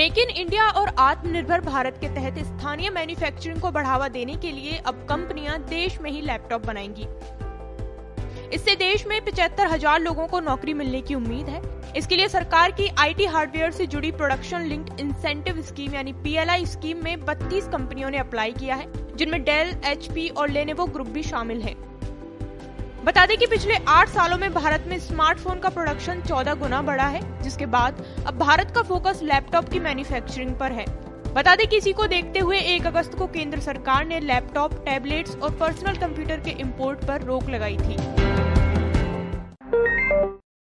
Make in India और आत्मनिर्भर भारत के तहत स्थानीय मैन्युफैक्चरिंग को बढ़ावा देने के लिए अब कंपनियाँ देश में ही लैपटॉप बनाएँगी। इससे देश में पिछहत्तर हज़ार लोगों को नौकरी मिलने की उम्मीद है। इसके लिए सरकार की आईटी हार्डवेयर से जुड़ी प्रोडक्शन लिंक्ड इंसेंटिव स्कीम यानी पीएलआई स्कीम में 32 कंपनियों ने अप्लाई किया है, जिनमें डेल, एचपी और लेनेवो ग्रुप भी शामिल है। बता दें कि पिछले आठ सालों में भारत में स्मार्टफ़ोन का प्रोडक्शन चौदह गुना बढ़ा है, जिसके बाद अब भारत का फोकस लैपटॉप की मैन्युफैक्चरिंग पर है। बता दें कि इसी को देखते हुए 1 अगस्त को केंद्र सरकार ने लैपटॉप टैबलेट्स और पर्सनल कंप्यूटर के इंपोर्ट पर रोक लगाई थी।